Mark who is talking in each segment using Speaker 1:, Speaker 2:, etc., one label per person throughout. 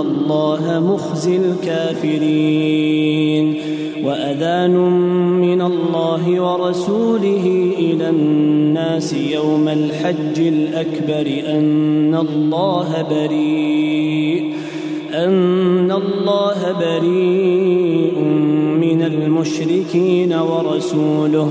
Speaker 1: الله مخزي الكافرين وأذان من الله ورسوله إلى الناس يوم الحج الأكبر أن الله بريء أن الله بريء من المشركين ورسوله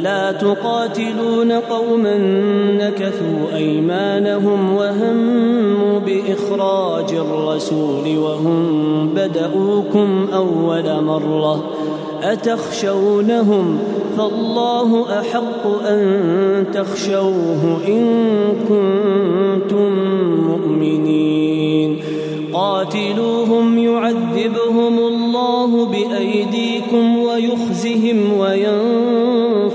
Speaker 1: ألا تقاتلون قوما نكثوا أيمانهم وهموا بإخراج الرسول وهم بدؤوكم أول مرة أتخشونهم فالله أحق أن تخشوه إن كنتم مؤمنين قاتلوهم يعذبهم الله بأيديكم ويخزهم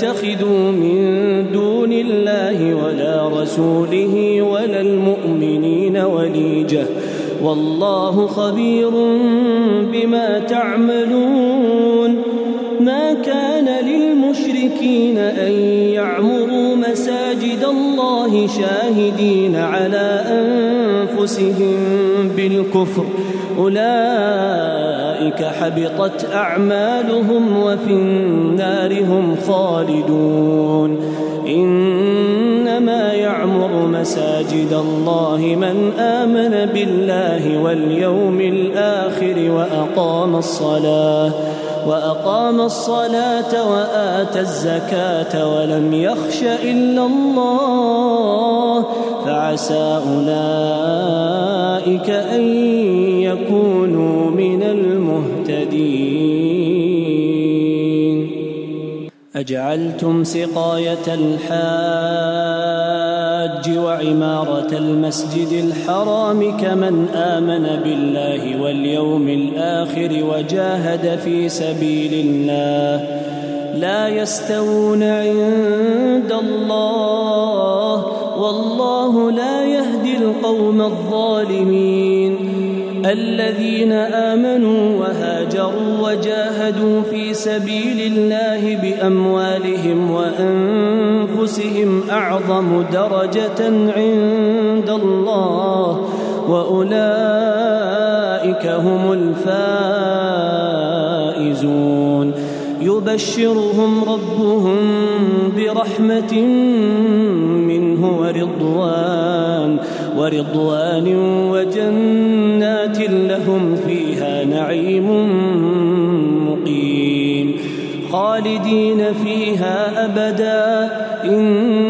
Speaker 1: ولم يتخذوا من دون الله ولا رسوله ولا المؤمنين وليجة. والله خبير بما تعملون. ما كان للمشركين أن يعمروا مساجد الله شاهدين على أنفسهم بالكفر. أولئك حبطت أعمالهم وفي النار هم خالدون. إنما يعمر مساجد الله من آمن بالله واليوم الآخر وأقام الصلاة. وأقام الصلاة وآتى الزكاة ولم يخش إلا الله فعسى أولئك أن يكونوا من المهتدين. أجعلتم سقاية الحاج وعمارة المسجد الحرام كمن آمن بالله واليوم الآخر وجاهد في سبيل الله لا يستوون عند الله والله لا يهدي القوم الظالمين الذين آمنوا وهاجروا وجاهدوا في سبيل الله بأموالهم وأنفسهم أعظم درجة عند الله وأولئك هم الفائزون. يبشرهم ربهم برحمة منه ورضوان ورضوان وجنات لهم فيها نعيم مقيم. خالدين فيها أبدا. إن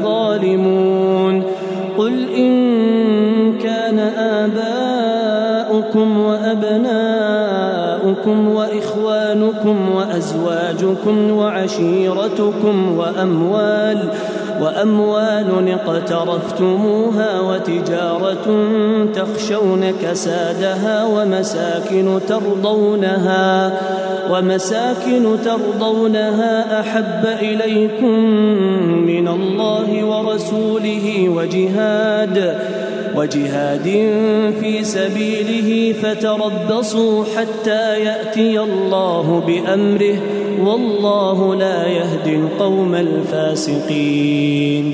Speaker 1: وأبناؤكم وإخوانكم وأزواجكم وعشيرتكم وأموال وأموال اقترفتموها وتجارة تخشون كسادها ومساكن ترضونها ومساكن ترضونها أحب إليكم من الله ورسوله وجهاد وجهاد في سبيله فتربصوا حتى يأتي الله بأمره والله لا يهدي القوم الفاسقين.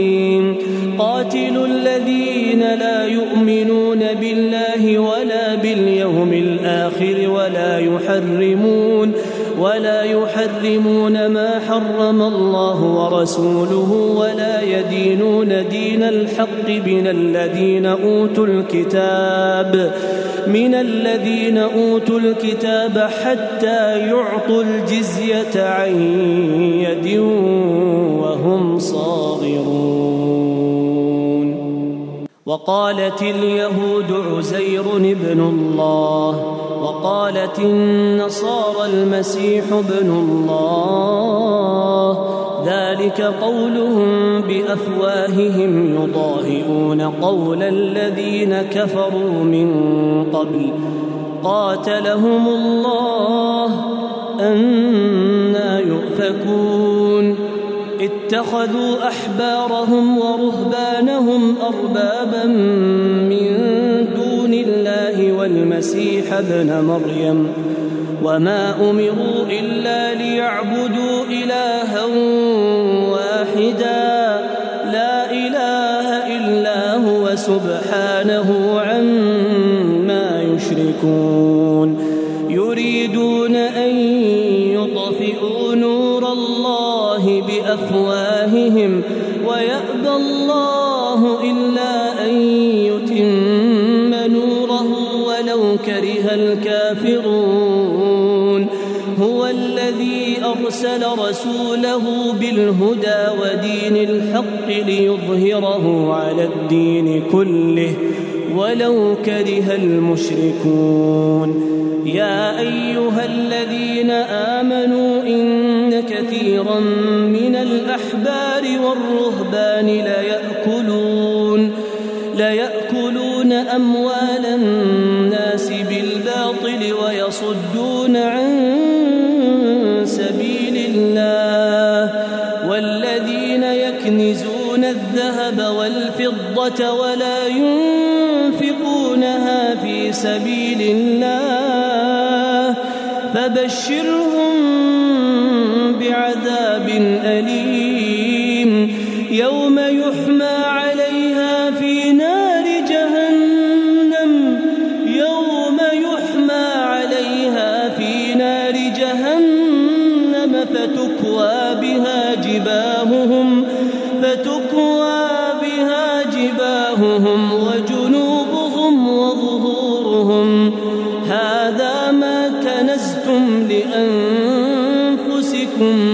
Speaker 1: يحرمون ولا يحرمون ما حرم الله ورسوله ولا يدينون دين الحق من الذين أوتوا الكتاب من الذين أوتوا الكتاب حتى يعطوا الجزية عن يد وهم صاغرون. وقالت اليهود عزير ابن الله وقالت النصارى المسيح ابن الله. ذلك قولهم بأفواههم يضاهئون قول الذين كفروا من قبل. قاتلهم الله أنا يؤفكون. اتخذوا أحبارهم ورهبانهم أربابا من دون الله والمسيح ابن مريم. وما أمروا إلا ليعبدوا إلها واحدا. لا إله إلا هو سبحانه عما يشركون. يريدون أن يطفئوا نور الله بأفواههم. ويأبى الله إلا أن رسوله بالهدى ودين الحق ليظهره على الدين كله ولو كره المشركون. يا أيها الذين آمنوا إن كثيرا والفضة ولا ينفقونها في سبيل الله فبشرهم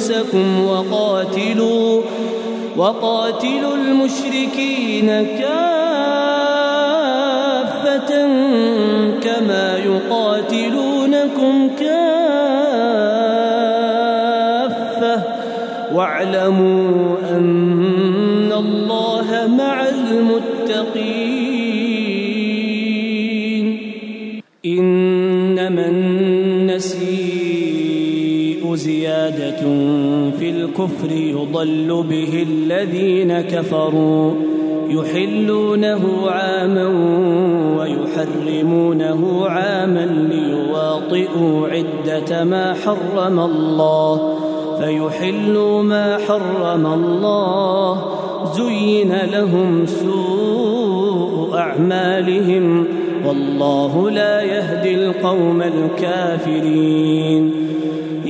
Speaker 1: أنفسكم وقاتلوا وقاتلوا المشركين كافة كما يقاتلونكم كافة. واعلموا أن الكفر يضل به الذين كفروا يحلونه عاما ويحرمونه عاما ليواطئوا عدة ما حرم الله فيحلوا ما حرم الله زين لهم سوء أعمالهم والله لا يهدي القوم الكافرين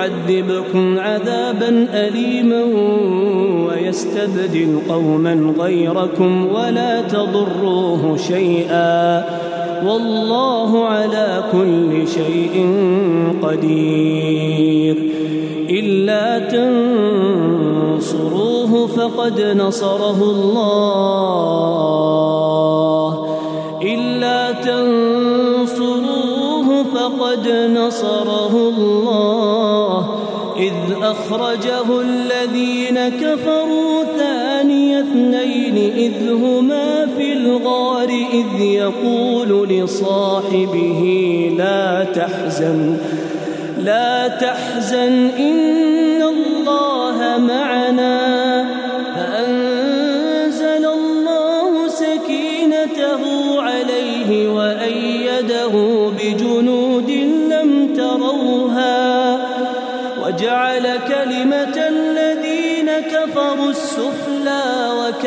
Speaker 1: يعذبكم عذابا أليما ويستبدل قوما غيركم ولا تضروه شيئا والله على كل شيء قدير. إلا تنصروه فقد نصره الله. إلا تنصروه فقد نصره أخرجه الذين كفروا ثاني اثنين إذ هما في الغار إذ يقول لصاحبه لا تحزن لا تحزن إن الله معنا.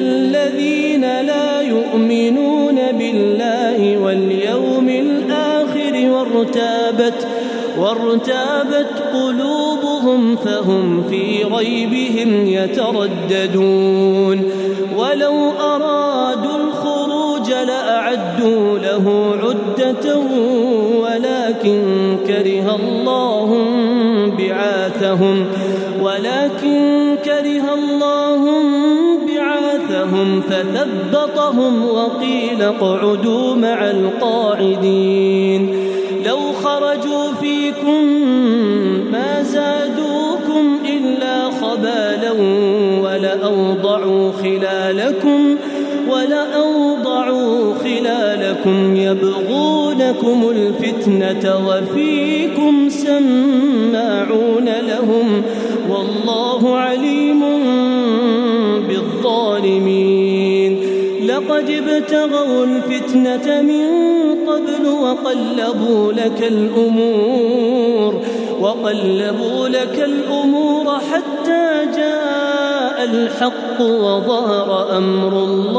Speaker 1: الذين لا يؤمنون بالله واليوم الآخر وارتابت وارتابت قلوبهم فهم في ريبهم يترددون. ولو أرادوا الخروج لأعدوا له عدة ولكن كره الله بعاثهم. بعاثهم فثبطهم وقيل اقعدوا مع القاعدين لو خرجوا فيكم ما زادوكم إلا خبالا ولأوضعوا خلالكم ولأوضعوا خلالكم يبغونكم الفتنة وفيكم سماعون لهم والله عليم لقد ابتغوا الفتنة من قبل وقلبوا لك الأمور وقلبوا لك الأمور حتى جاء الحق وظهر أمر الله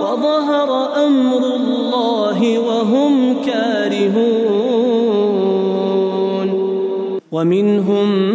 Speaker 1: وظهر أمر الله وهم كارهون. ومنهم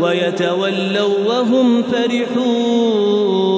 Speaker 1: ويتولوا وهم فرحون.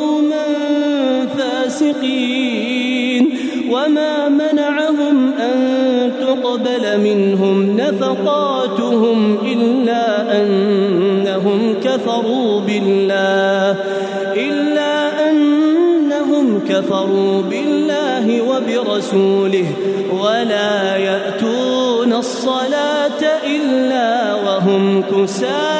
Speaker 1: قوما فاسقين وما منعهم أن تقبل منهم نفقاتهم إلا أنهم كفروا بالله إلا أنهم كفروا بالله وبرسوله ولا يأتون الصلاة إلا وهم كسالى.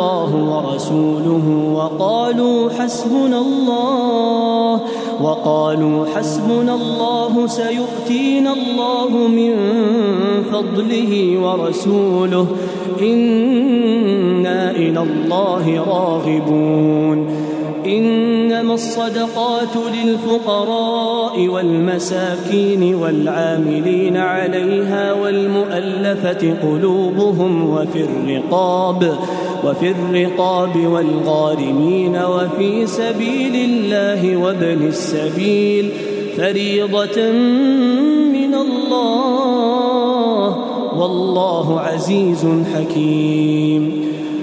Speaker 1: الله ورسوله وقالوا حسبنا الله وقالوا حسبنا الله سيؤتينا الله من فضله ورسوله إنا إلى الله راغبون إنما الصدقات للفقراء والمساكين والعاملين عليها والمؤلفة قلوبهم وفي الرقاب وفي الرقاب والغارمين وفي سبيل الله وابن السبيل فريضة من الله والله عزيز حكيم.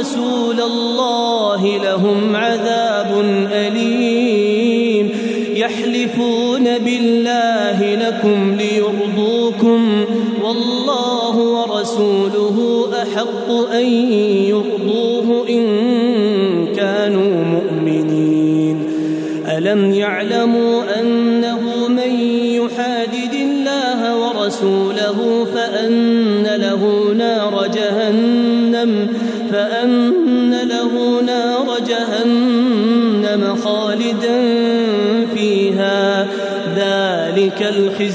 Speaker 1: رسول الله لهم عذاب أليم. يحلفون بالله لكم ليرضوكم والله ورسوله أحق أن يرضوه إن كانوا مؤمنين. ألم يعلموا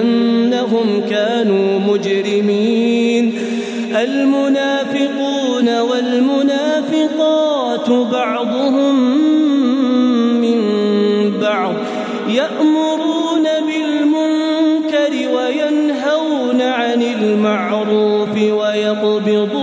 Speaker 1: بأنهم كانوا مجرمين. المنافقون والمنافقات بعضهم من بعض يأمرون بالمنكر وينهون عن المعروف ويقبضون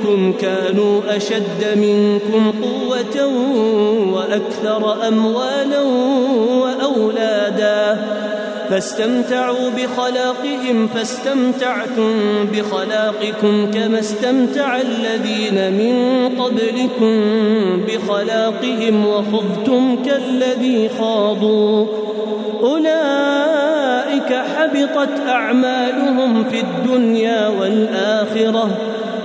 Speaker 1: قبلكم كانوا أشد منكم قوة وأكثر أموالا وأولادا فاستمتعوا بخلاقهم فاستمتعتم بخلاقكم كما استمتع الذين من قبلكم بخلاقهم وخضتم كالذي خاضوا أولئك حبطت أعمالهم في الدنيا والآخرة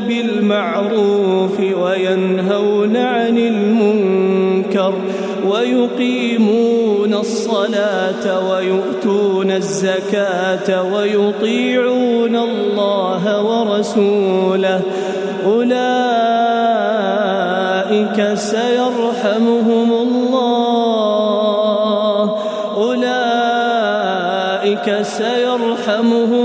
Speaker 1: بالمعروف وينهون عن المنكر ويقيمون الصلاة ويؤتون الزكاة ويطيعون الله ورسوله. أولئك سيرحمهم الله. أولئك سيرحمهم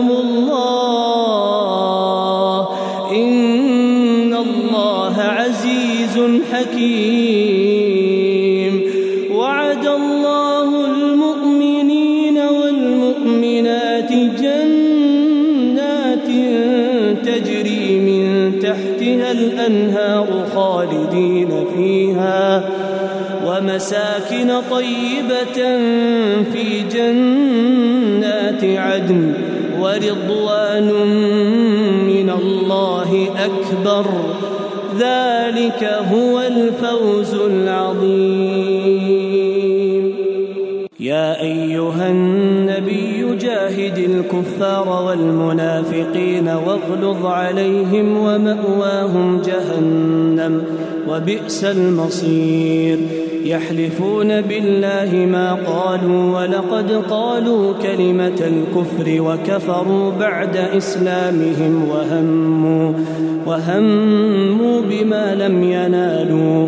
Speaker 1: تحتها الأنهار خالدين فيها ومساكن طيبة في جنات عدن ورضوان من الله أكبر ذلك هو الفوز العظيم. يا أيها جاهد الكفار والمنافقين واغلظ عليهم ومأواهم جهنم وبئس المصير. يحلفون بالله ما قالوا ولقد قالوا كلمة الكفر وكفروا بعد إسلامهم وهموا وهموا بما لم ينالوا.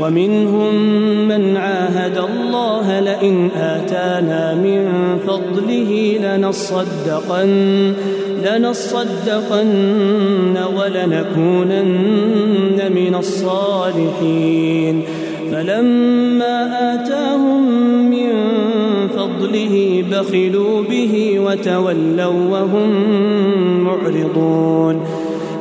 Speaker 1: ومنهم من عاهد الله لئن آتانا من فضله لنصدقن لنصدقن ولنكونن من الصالحين. فلما آتاهم من فضله بخلوا به وتولوا وهم معرضون.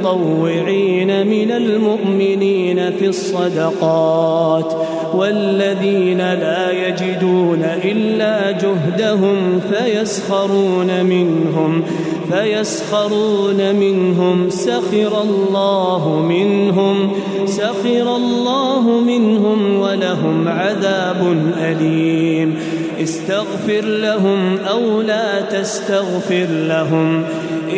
Speaker 1: المطوعين من المؤمنين في الصدقات والذين لا يجدون إلا جهدهم فيسخرون منهم فيسخرون منهم سخر الله منهم سخر الله منهم ولهم عذاب أليم استغفر لهم أو لا تستغفر لهم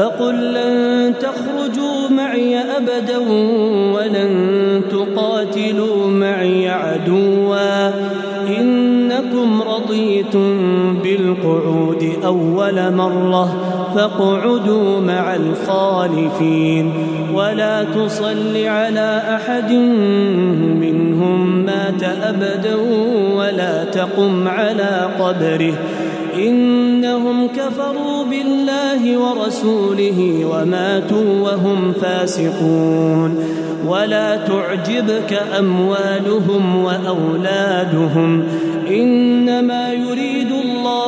Speaker 1: فقل لن تخرجوا معي أبدا ولن تقاتلوا معي عدوا. إنكم رضيتم بالقعود أول مرة فاقعدوا مع الخالفين. ولا تصل على أحد منهم مات أبدا ولا تقم على قبره. إنهم كفروا بالله ورسوله وماتوا وهم فاسقون. ولا تعجبك أموالهم وأولادهم. إنما يريد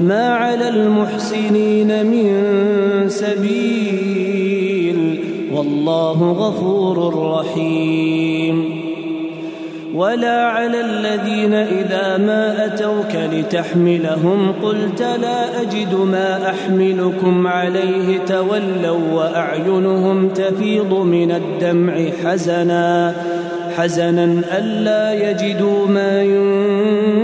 Speaker 1: ما على المحسنين من سبيل والله غفور رحيم. ولا على الذين إذا ما أتوك لتحملهم قلت لا أجد ما أحملكم عليه تولوا وأعينهم تفيض من الدمع حزنا حزنا ألا يجدوا ما ينفقون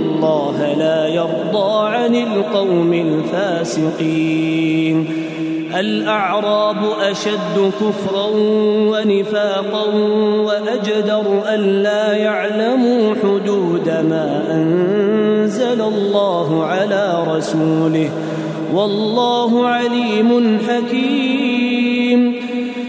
Speaker 1: الله لا يرضى عن القوم الفاسقين. الأعراب أشد كفرا ونفاقا وأجدر ألا يعلموا حدود ما أنزل الله على رسوله. والله عليم حكيم.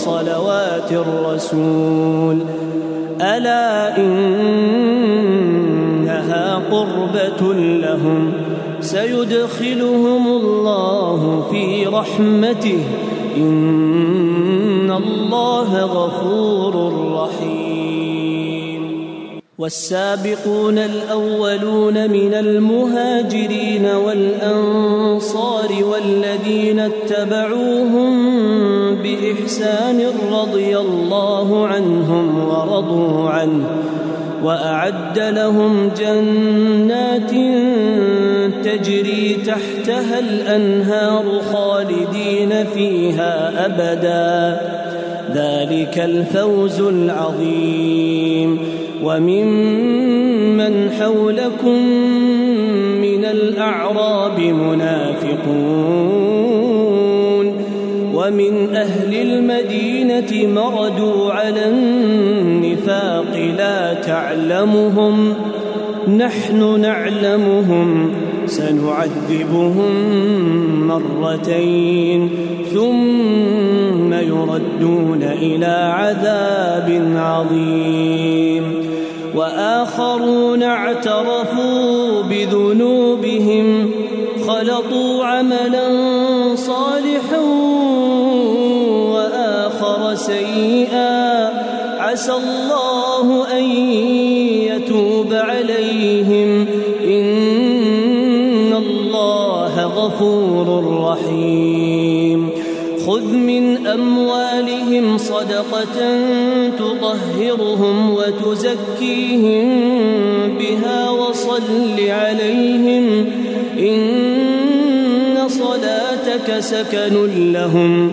Speaker 1: وصلوات الرسول. ألا إنها قربة لهم. سيدخلهم الله في رحمته. إن الله غفور رحيم. والسابقون الأولون من المهاجرين والأنصار والذين اتبعوهم بإحسان رضي الله عنهم ورضوا عنه وأعد لهم جنات تجري تحتها الأنهار خالدين فيها أبدا. ذلك الفوز العظيم. وممن حولكم من الأعراب منافقون. ومن أهل المدينة مردوا على النفاق لا تعلمهم نحن نعلمهم سنعذبهم مرتين ثم يردون إلى عذاب عظيم. وآخرون اعترفوا بذنوبهم خلطوا عملا صالحا عسى الله أن يتوب عليهم. إن الله غفور رحيم. خذ من أموالهم صدقة تطهرهم وتزكيهم بها وصل عليهم. إن صلاتك سكن لهم.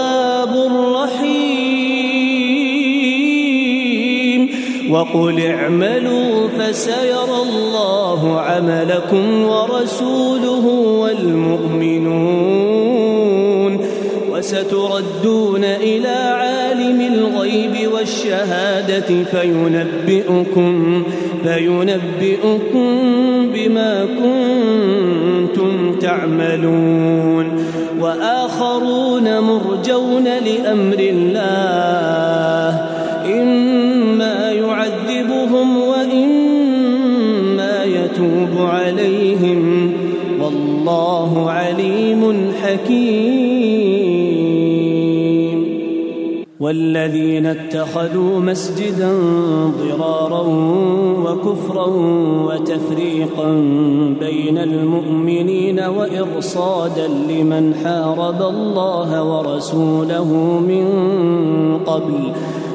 Speaker 1: وقل اعملوا فسيرى الله عملكم ورسوله والمؤمنون وستردون إلى عالم الغيب والشهادة فينبئكم فينبئكم بما كنتم تعملون وآخرون مرجون لأمر الله يتوب عليهم والله عليم حكيم. والذين اتخذوا مسجدا ضرارا وكفرا وتفريقا بين المؤمنين وإرصادا لمن حارب الله ورسوله من قبل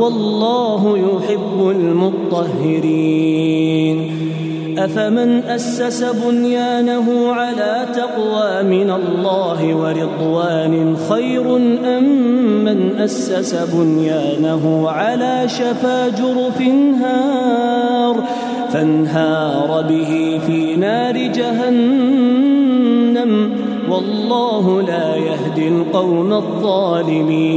Speaker 1: والله يحب المطهرين. أفمن أسس بنيانه على تقوى من الله ورضوان خير أم من أسس بنيانه على شفا جرف هار فانهار به في نار جهنم؟ والله لا يهدي القوم الظالمين.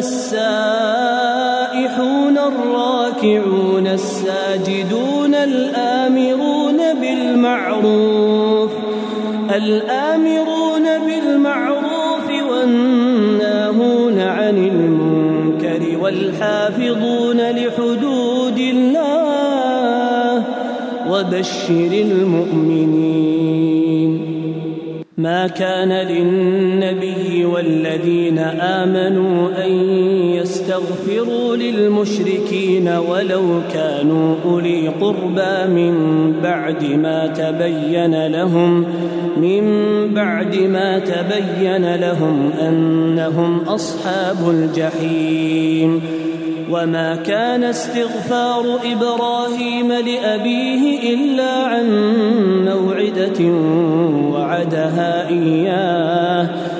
Speaker 1: السائحون الراكعون الساجدون الآمرون بالمعروف الآمرون بالمعروف والناهون عن المنكر والحافظون لحدود الله وبشر المؤمنين ما كان للنبي والذين آمنوا أن يستغفروا للمشركين ولو كانوا أولي قربى من بعد ما تبين لهم من بعد ما تبين لهم أنهم أصحاب الجحيم. وما كان استغفار إبراهيم لأبيه إلا عن موعدة وعدها إياه.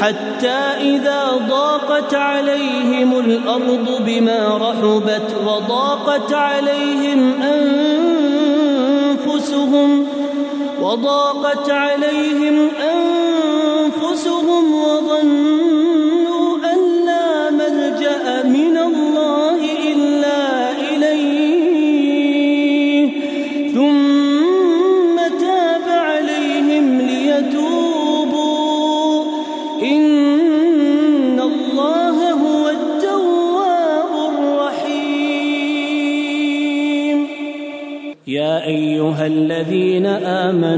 Speaker 1: حتى إذا ضاقت عليهم الأرض بما رحبت وضاقت عليهم أنفسهم وضاقت عليهم أنفسهم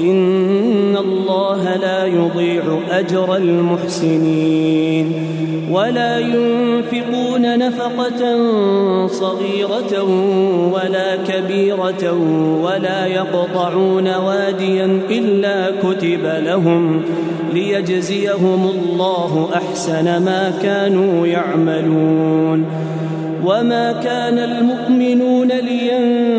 Speaker 1: إن الله لا يضيع أجر المحسنين ولا ينفقون نفقة صغيرة ولا كبيرة ولا يقطعون واديا إلا كتب لهم ليجزيهم الله أحسن ما كانوا يعملون وما كان المؤمنون لينفروا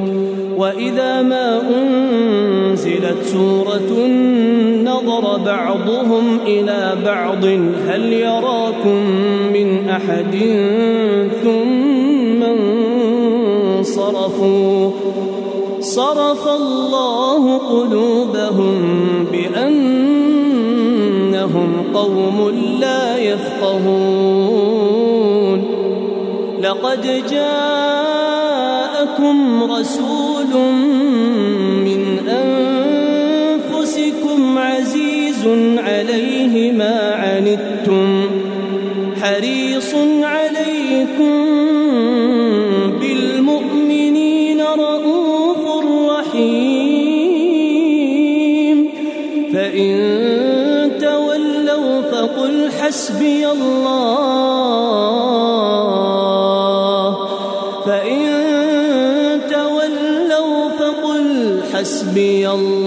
Speaker 1: وإذا ما أنزلت سورة نظر بعضهم إلى بعض هل يراكم من أحد ثم انصرفوا؟ صرف الله قلوبهم بأنهم قوم لا يفقهون. لقد جاءكم رسول من أنفسكم عزيز عليه ما عنتم حسبي الله.